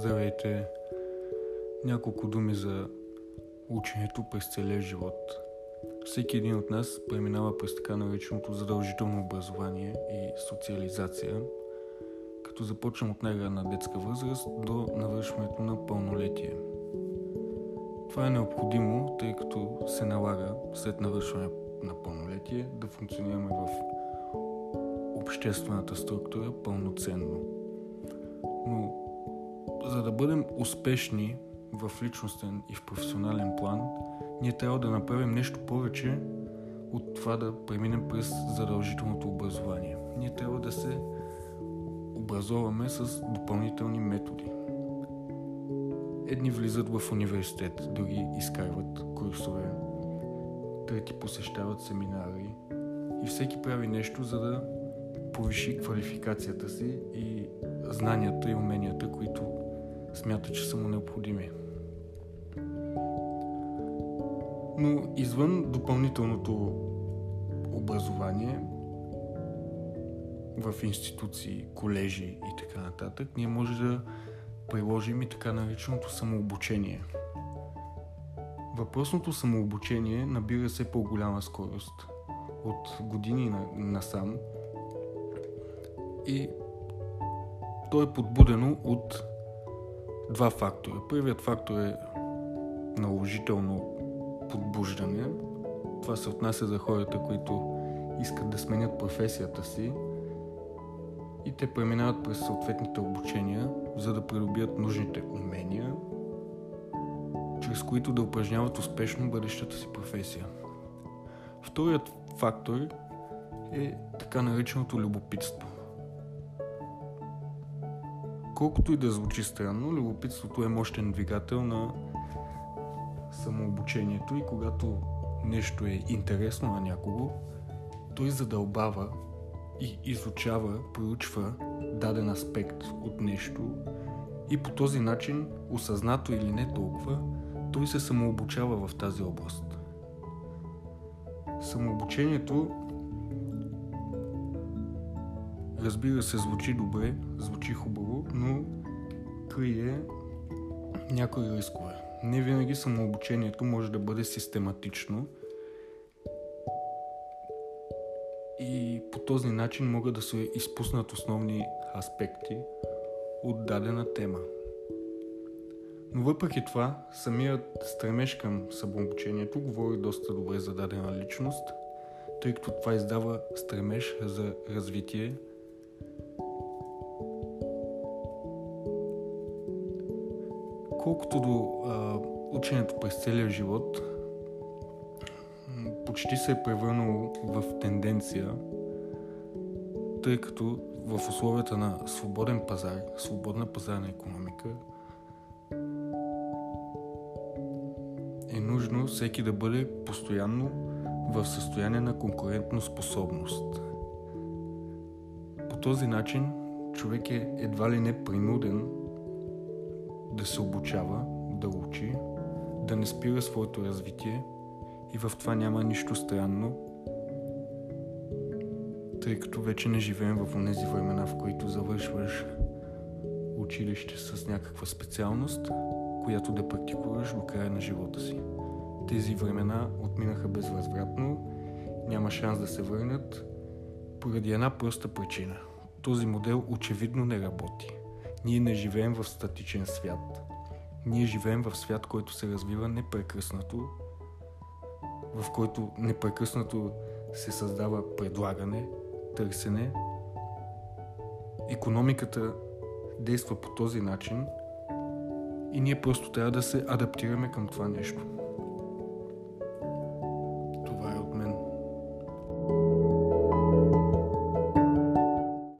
Здравейте! Няколко думи за ученето през целия живот. Всеки един от нас преминава през така нареченото задължително образование и социализация, като започвам от най-ранна детска възраст до навършването на пълнолетие. Това е необходимо, тъй като се налага след навършване на пълнолетие да функционираме в обществената структура пълноценно. Но за да бъдем успешни в личностен и в професионален план, ние трябва да направим нещо повече от това да преминем през задължителното образование. Ние трябва да се образоваме с допълнителни методи. Едни влизат в университет, други изкарват курсове, трети посещават семинари и всеки прави нещо, за да повиши квалификацията си и знанията и уменията, които смята, че са му необходими. Но извън допълнителното образование в институции, колежи и така нататък, ние може да приложим и така нареченото самообучение. Въпросното самообучение набира все по-голяма скорост от години насам и то е подбудено от два фактора. Първият фактор е наложително подбуждане. Това се отнася за хората, които искат да сменят професията си и те преминават през съответните обучения, за да придобият нужните умения, чрез които да упражняват успешно бъдещата си професия. Вторият фактор е така нареченото любопитство. Колкото и да звучи странно, любопитството е мощен двигател на самообучението и когато нещо е интересно на някого, той задълбава и изучава, проучва даден аспект от нещо и по този начин, осъзнато или не толкова, той се самообучава в тази област. Самообучението разбира се звучи добре, звучи хубаво, но крие някои рискове. Не винаги самообучението може да бъде систематично и по този начин могат да се изпуснат основни аспекти от дадена тема. Но въпреки това, самият стремеж към самообучението говори доста добре за дадена личност, тъй като това издава стремеж за развитие Колкото до а, ученето през целия живот, почти се е превърнало в тенденция, тъй като в условията на свободен пазар, свободна пазарна економика, е нужно всеки да бъде постоянно в състояние на конкурентно способност. По този начин човек е едва ли не принуден да се обучава, да учи, да не спира своето развитие и в това няма нищо странно, тъй като вече не живеем в тези времена, в които завършваш училище с някаква специалност, която да практикуваш до края на живота си. Тези времена отминаха безвъзвратно, няма шанс да се върнат, поради една проста причина. Този модел очевидно не работи. Ние не живеем в статичен свят. Ние живеем в свят, който се развива непрекъснато, в който непрекъснато се създава предлагане, търсене. Економиката действа по този начин и ние просто трябва да се адаптираме към това нещо.